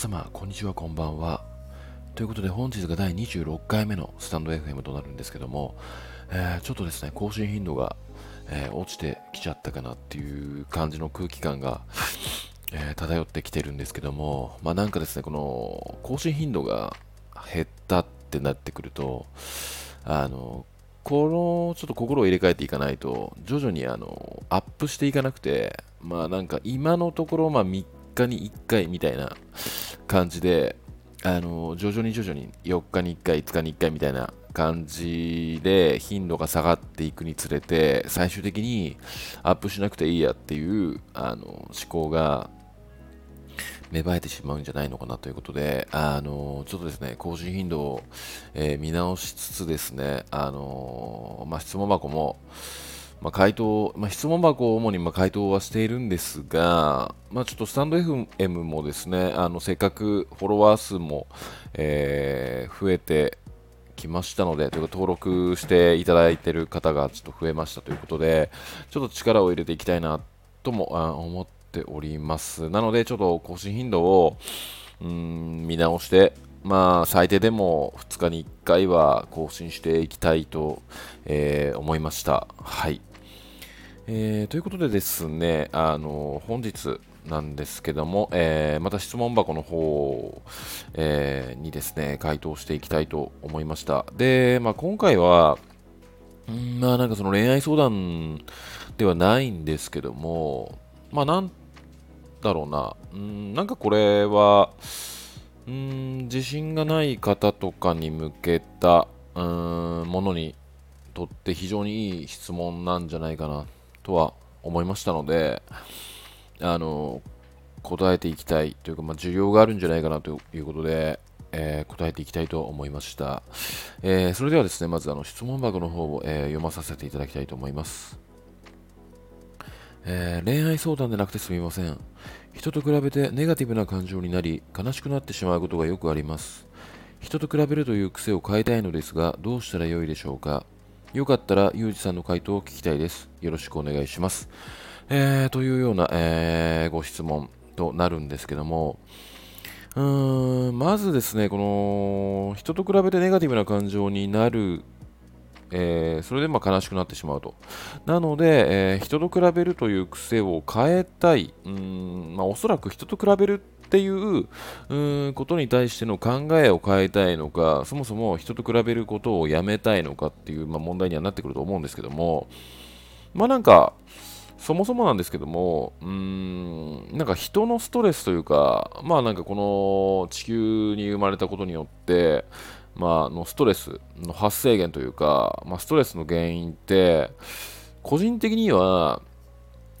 様、こんにちは、こんばんは。ということで、本日が第26回目のスタンド FM となるんですけども、えー、ちょっとですね、更新頻度が、えー、落ちてきちゃったかなっていう感じの空気感が、えー、漂ってきてるんですけども、まあなんかですね、この更新頻度が減ったってなってくると、あの、このちょっと心を入れ替えていかないと、徐々にあのアップしていかなくて、まあなんか今のところ、まあ3日に1回みたいな感じで、あの徐々に徐々に4日に1回、5日に1回みたいな感じで頻度が下がっていくにつれて、最終的にアップしなくていいやっていうあの思考が芽生えてしまうんじゃないのかなということで、あのちょっとですね、更新頻度を、えー、見直しつつですね、あのまあ、質問箱も、まあ、回答、まあ、質問箱を主にま回答はしているんですが、まあ、ちょっとスタンド FM もですね、あのせっかくフォロワー数も、えー、増えてきましたので、というか登録していただいている方がちょっと増えましたということで、ちょっと力を入れていきたいなとも思っております。なので、ちょっと更新頻度をうん見直して、まあ、最低でも2日に1回は更新していきたいと、えー、思いました。はい。えー、ということでですね、あの本日なんですけども、えー、また質問箱の方、えー、にですね、回答していきたいと思いました。で、まあ、今回は、まあなんかその恋愛相談ではないんですけども、まあなんだろうな、んなんかこれは、ん自信がない方とかに向けたうんものにとって非常にいい質問なんじゃないかなとは思いましたので、あの、答えていきたいというか、まあ、需要があるんじゃないかなということで、えー、答えていきたいと思いました。えー、それではですね、まずあの質問箱の方を、えー、読まさせていただきたいと思います。え恋愛相談でなくてすみません。人と比べてネガティブな感情になり、悲しくなってしまうことがよくあります。人と比べるという癖を変えたいのですが、どうしたらよいでしょうか？よかったら、ゆうじさんの回答を聞きたいです。よろしくお願いします。えー、というような、えー、ご質問となるんですけども、うーん、まずですね、この、人と比べてネガティブな感情になる、えー、それでま悲しくなってしまうと。なので、え、人と比べるという癖を変えたい、うん、まあ、おそらく人と比べるっていううことに対しての考えを変えたいのか、そもそも人と比べることをやめたいのかっていう、まあ、問題にはなってくると思うんですけども、まあなんか、そもそもなんですけども、うーん、なんか人のストレスというか、まあなんかこの地球に生まれたことによって、まあのストレスの発生源というか、まあ、ストレスの原因って、個人的には、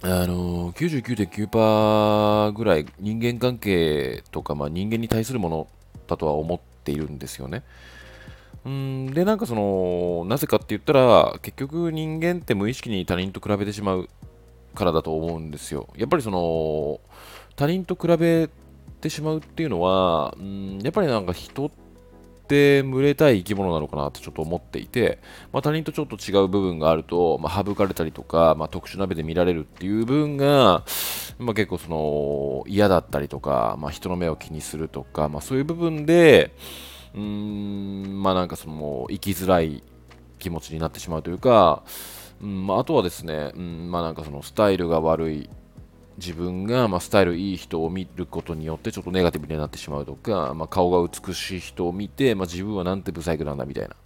あの、99.9%ぐらい人間関係とか、まあ、人間に対するものだとは思っているんですよね。うんで、なんかその、なぜかって言ったら、結局人間って無意識に他人と比べてしまうからだと思うんですよ。やっぱりその、他人と比べてしまうっていうのは、うんやっぱりなんか人ってって群れたい生き物なのかなってちょっと思っていて、まあ、他人とちょっと違う部分があると、まあ、省かれたりとか、まあ、特殊な目で見られるっていう部分が、まあ、結構その嫌だったりとか、まあ、人の目を気にするとか、まあ、そういう部分でうーんまあなんかその生きづらい気持ちになってしまうというか、うんまあ、あとはですね、うんまあ、なんかそのスタイルが悪い自分が、まあ、スタイルいい人を見ることによってちょっとネガティブになってしまうとか、まあ、顔が美しい人を見て、まあ、自分はなんてブサイクなんだみたいな、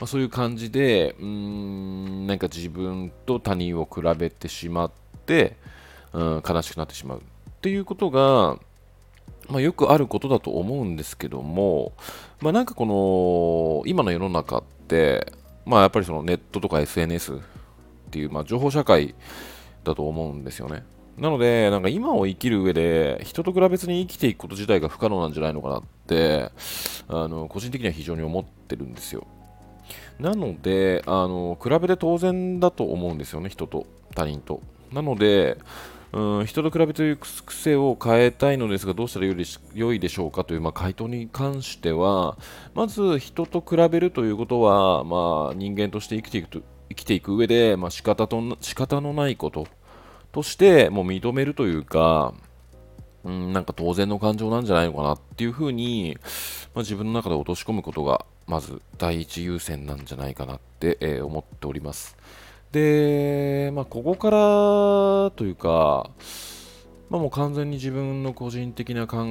ま、そういう感じでうーんなんか自分と他人を比べてしまって、うん、悲しくなってしまうっていうことが、まあ、よくあることだと思うんですけども、まあ、なんかこの今の世の中って、まあ、やっぱりそのネットとか SNS っていう、まあ、情報社会だと思うんですよね。なので、なんか今を生きる上で、人と比べずに生きていくこと自体が不可能なんじゃないのかなって、あの個人的には非常に思ってるんですよ。なので、あの比べて当然だと思うんですよね、人と他人と。なので、うん、人と比べという癖を変えたいのですが、どうしたらよいでしょうかという、まあ、回答に関しては、まず人と比べるということは、まあ、人間として生きていくと生きていく上で、まあ、仕方と仕方のないこととしてもう認めるというか、うん、なんか当然の感情なんじゃないのかなっていうふうに、まあ、自分の中で落とし込むことがまず第一優先なんじゃないかなって、えー、思っております。で、まあ、ここからというか、まあ、もう完全に自分の個人的な考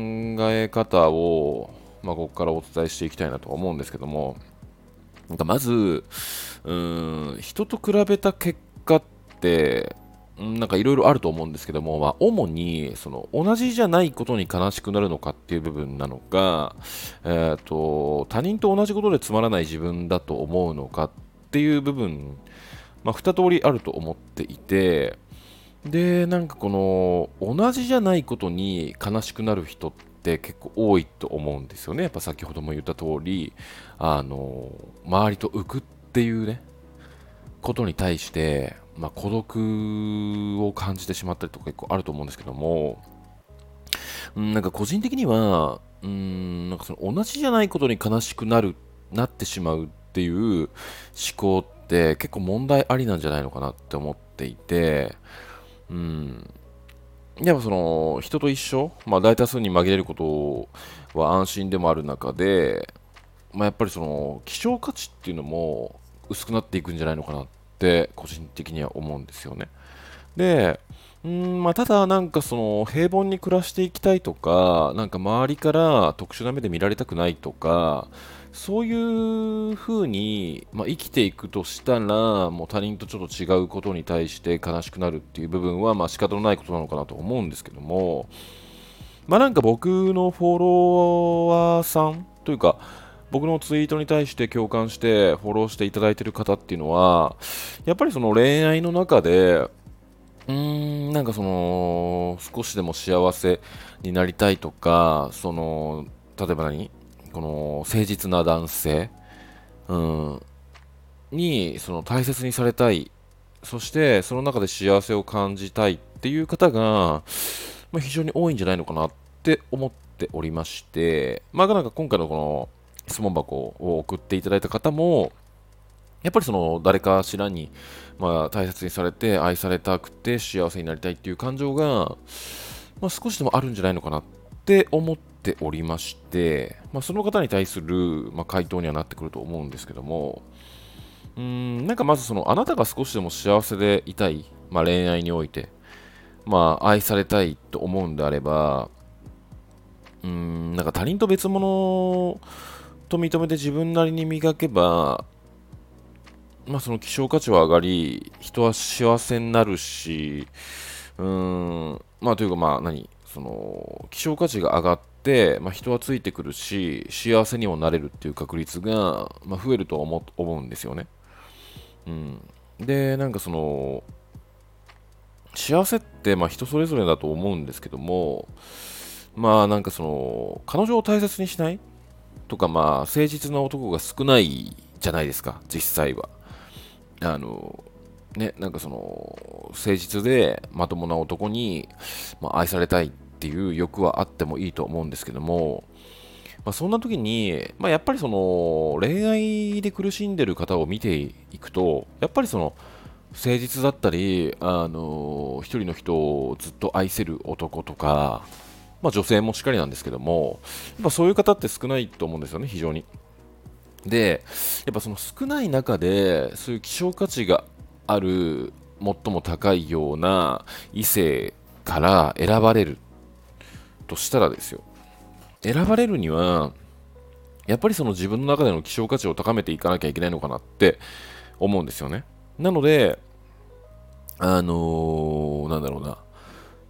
え方を、まあ、ここからお伝えしていきたいなと思うんですけども、なんかまず、うん、人と比べた結果って、なんかいろいろあると思うんですけども、まあ、主にその同じじゃないことに悲しくなるのかっていう部分なのか、えーと、他人と同じことでつまらない自分だと思うのかっていう部分、まあ、2通りあると思っていて、で、なんかこの、同じじゃないことに悲しくなる人って結構多いと思うんですよね。やっぱ先ほども言った通り、あの、周りと浮くっていうね、ことに対して、まあ、孤独を感じてしまったりとか結構あると思うんですけども、うん、なんか個人的には、うん、なんかその同じじゃないことに悲しくなる、なってしまうっていう思考って結構問題ありなんじゃないのかなって思っていて、うん。やっぱその、人と一緒、まあ大多数に紛れることは安心でもある中で、まあやっぱりその、希少価値っていうのも薄くなっていくんじゃないのかなって個人的には思うんですよね。で、うんまあ、ただ、なんかその平凡に暮らしていきたいとか、なんか周りから特殊な目で見られたくないとか、そういう風に、まあ、生きていくとしたら、もう他人とちょっと違うことに対して悲しくなるっていう部分は、まあ仕方のないことなのかなと思うんですけども、まあなんか僕のフォロワーさんというか、僕のツイートに対して共感してフォローしていただいてる方っていうのは、やっぱりその恋愛の中で、うーん、なんかその、少しでも幸せになりたいとか、その、例えば何？この誠実な男性、うん、にその大切にされたい。そしてその中で幸せを感じたいっていう方が、まあ、非常に多いんじゃないのかなって思っておりまして。まあなんか今回のこの質問箱を送っていただいた方もやっぱりその誰かしらに、まあ、大切にされて愛されたくて幸せになりたいっていう感情が、まあ、少しでもあるんじゃないのかなって思っておりまして、まあ、その方に対する、まあ、回答にはなってくると思うんですけども、うん、なんかまずその、あなたが少しでも幸せでいたい、まあ、恋愛において、まあ、愛されたいと思うんであれば、うーん、なんか他人と別物と認めて自分なりに磨けば、まあ、その希少価値は上がり、人は幸せになるし、うーん、まあ、というか、まあ、何、その希少価値が上がって、まあ、人はついてくるし幸せにもなれるっていう確率が、まあ、増えると思思うんですよね、うん、でなんかその幸せって、まあ、人それぞれだと思うんですけどもまあなんかその彼女を大切にしないとかまあ誠実な男が少ないじゃないですか。実際は。あのね、なんかその、誠実でまともな男に、まあ、愛されたいっていう欲はあってもいいと思うんですけども、まあ、そんな時に、まあ、やっぱりその、恋愛で苦しんでる方を見ていくと、やっぱりその、誠実だったり、あの、一人の人をずっと愛せる男とか、まあ、女性もしっかりなんですけども、やっぱそういう方って少ないと思うんですよね、非常に。で、やっぱその少ない中で、そういう希少価値がある最も高いような異性から選ばれるとしたらですよ。選ばれるにはやっぱりその自分の中での希少価値を高めていかなきゃいけないのかなって思うんですよね。なのであのー、なんだろうな。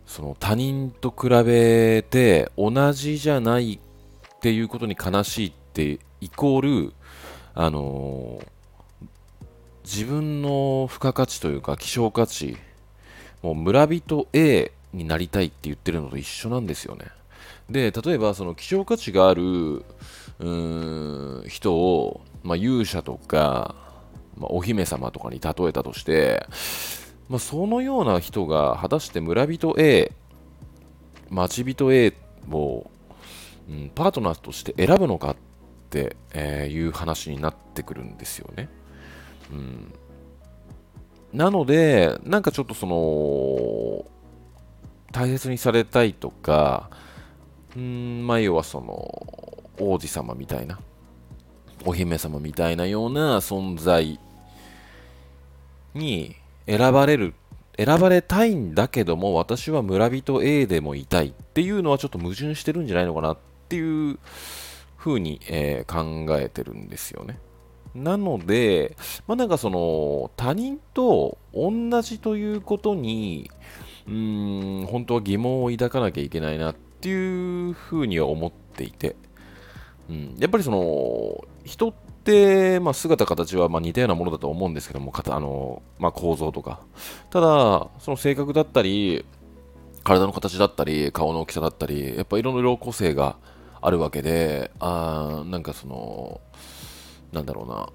その他人と比べて同じじゃないっていうことに悲しいってイコールあの自分の付加価値というか希少価値もう村人 A になりたいって言ってるのと一緒なんですよね。で例えばその希少価値がある人を、まあ、勇者とか、まあ、お姫様とかに例えたとして、まあ、そのような人が果たして村人 A 町人 A を、うん、パートナーとして選ぶのかって、え、いう話になってくるんですよね。うん、なので、なんかちょっとその、大切にされたいとか、うん、まあ、要はその、王子様みたいな、お姫様みたいなような存在に選ばれる、選ばれたいんだけども、私は村人 A でもいたいっていうのはちょっと矛盾してるんじゃないのかなっていうふうに、えー、考えてるんですよね。なので、まあ、なんかその他人と同じということに、うーん、本当は疑問を抱かなきゃいけないなっていうふうには思っていて、うん、やっぱりその人って、まあ、姿形はま似たようなものだと思うんですけども、あのまあ、構造とか。ただ、その性格だったり、体の形だったり、顔の大きさだったり、やっぱいろいろ個性があるわけで、あなんかその、なんだろうな、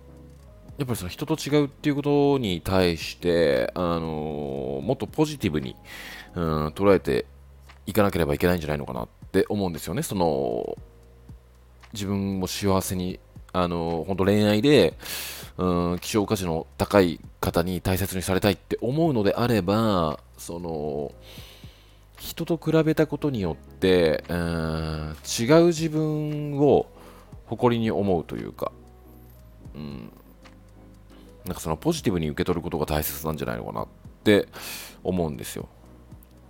やっぱりその人と違うっていうことに対して、あのー、もっとポジティブに、うん、捉えていかなければいけないんじゃないのかなって思うんですよね。その自分も幸せに、あの、本当恋愛で、うん、希少価値の高い方に大切にされたいって思うのであれば、その人と比べたことによって、うん、違う自分を誇りに思うというか、うん、なんかそのポジティブに受け取ることが大切なんじゃないのかなって思うんですよ。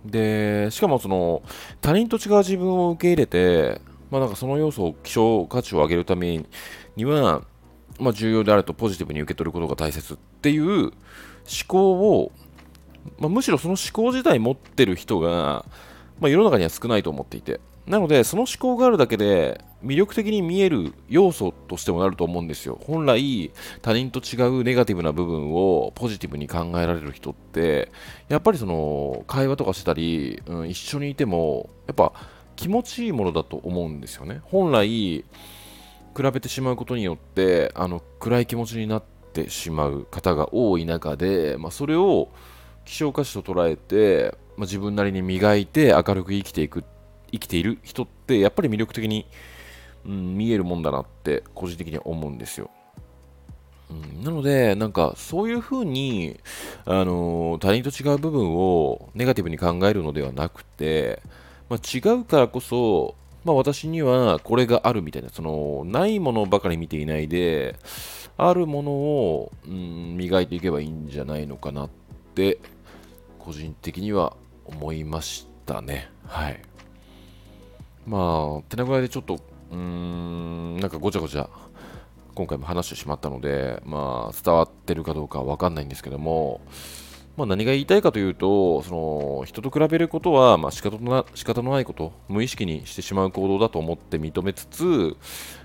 で、しかもその他人と違う自分を受け入れて、まあなんかその要素を希少価値を上げるためにには、まあ重要であるとポジティブに受け取ることが大切っていう思考を、まあ、むしろその思考自体持ってる人が、まあ、世の中には少ないと思っていて、なので、その思考があるだけで、魅力的に見える要素としてもなると思うんですよ。本来、他人と違うネガティブな部分をポジティブに考えられる人って、やっぱりその、会話とかしてたり、うん、一緒にいても、やっぱ気持ちいいものだと思うんですよね。本来、比べてしまうことによって、あの、暗い気持ちになってしまう方が多い中で、まあ、それを希少価値と捉えて、まあ、自分なりに磨いて明るく生きていく生きている人ってやっぱり魅力的に、うん、見えるもんだなって個人的には思うんですよ。うん、なので、なんかそういうふうに、あのー、他人と違う部分をネガティブに考えるのではなくて、まあ、違うからこそ、まあ、私にはこれがあるみたいな、そのないものばかり見ていないで、あるものを、うん、磨いていけばいいんじゃないのかなって、個人的には思いましたね。はい。まあ、手なぐらいでちょっと、うーん、なんかごちゃごちゃ、今回も話してしまったので、まあ、伝わってるかどうかわかんないんですけども、まあ、何が言いたいかというと、その人と比べることは、まあ、仕方のな仕方のないこと、無意識にしてしまう行動だと思って認めつつ、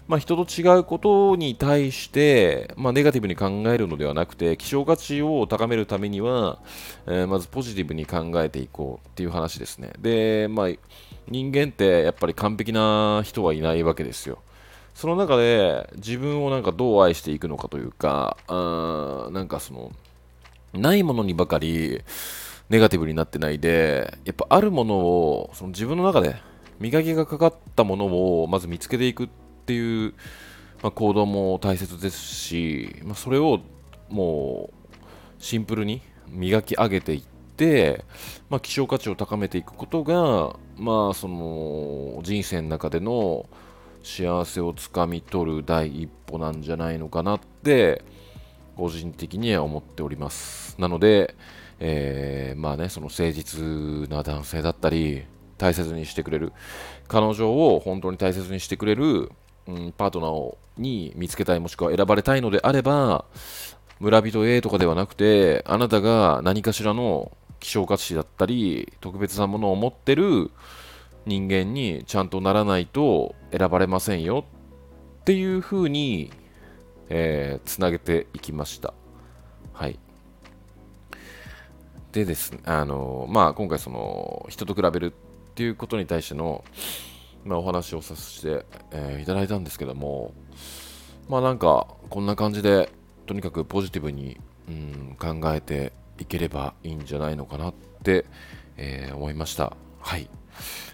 まあ、人と違うことに対して、まあ、ネガティブに考えるのではなくて、希少価値を高めるためには、えー、まずポジティブに考えていこうっていう話ですね。で、まあ、人間ってやっぱり完璧な人はいないわけですよ。その中で自分をなんかどう愛していくのかというか、あなんかその、ないものにばかりネガティブになってないで、やっぱあるものをその自分の中で磨きがかかったものをまず見つけていくっていう、まあ、行動も大切ですし、まあ、それをもうシンプルに磨き上げていって、まあ、希少価値を高めていくことが、まあ、その人生の中での幸せをつかみ取る第一歩なんじゃないのかなって個人的には思っております。なので、えー、まあね、その誠実な男性だったり、大切にしてくれる、彼女を本当に大切にしてくれる、うん、パートナーをに見つけたい、もしくは選ばれたいのであれば、村人 A とかではなくて、あなたが何かしらの希少価値だったり、特別なものを持ってる人間にちゃんとならないと選ばれませんよっていうふうにえー、つなげていきました。はい。でですね、あのまあ、今回その人と比べるっていうことに対しての、まあ、お話をさせて、えー、いただいたんですけども、まあなんかこんな感じでとにかくポジティブに、うん、考えていければいいんじゃないのかなって、えー、思いました。はい。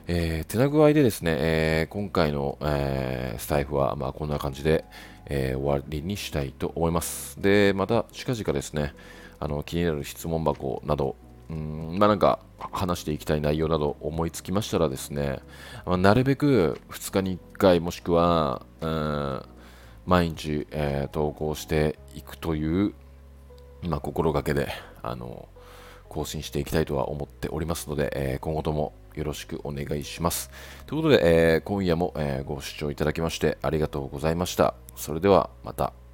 えー、手な具合でですね、えー、今回の、えー、スタイフは、まあ、こんな感じで、えー、終わりにしたいと思います。で、また近々ですね、あの気になる質問箱など、うんまあなんか話していきたい内容など思いつきましたらですね、まあ、なるべく2日に1回もしくは、うん、毎日、えー、投稿していくという、まあ、心がけであの更新していきたいとは思っておりますので、えー、今後ともよろしくお願いします。ということで、えー、今夜も、えご視聴いただきましてありがとうございました。それではまた。